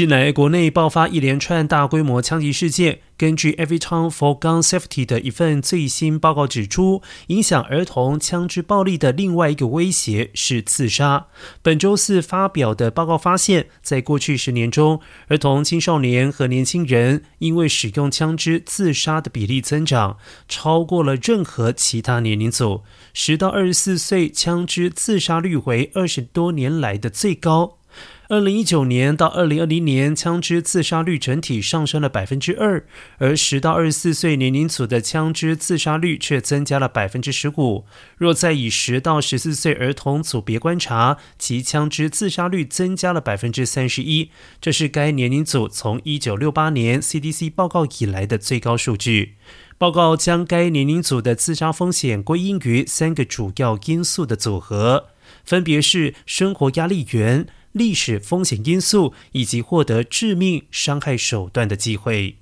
近来，国内爆发一连串大规模枪击事件。根据 Everytown for Gun Safety 的一份最新报告指出，影响儿童枪支暴力的另外一个威胁是自杀。本周四发表的报告发现，在过去十年中，儿童、青少年和年轻人因为使用枪支自杀的比例增长，超过了任何其他年龄组。十到二十四岁枪支自杀率为二十多年来的最高。二零一九年到二零二零年，枪支自杀率整体上升了百分之二，而十到二十四岁年龄组的枪支自杀率却增加了百分之十五。若再以十到十四岁儿童组别观察，其枪支自杀率增加了百分之三十一，这是该年龄组从一九六八年 CDC 报告以来的最高数据。报告将该年龄组的自杀风险归因于三个主要因素的组合，分别是生活压力源。历史风险因素以及获得致命伤害手段的机会。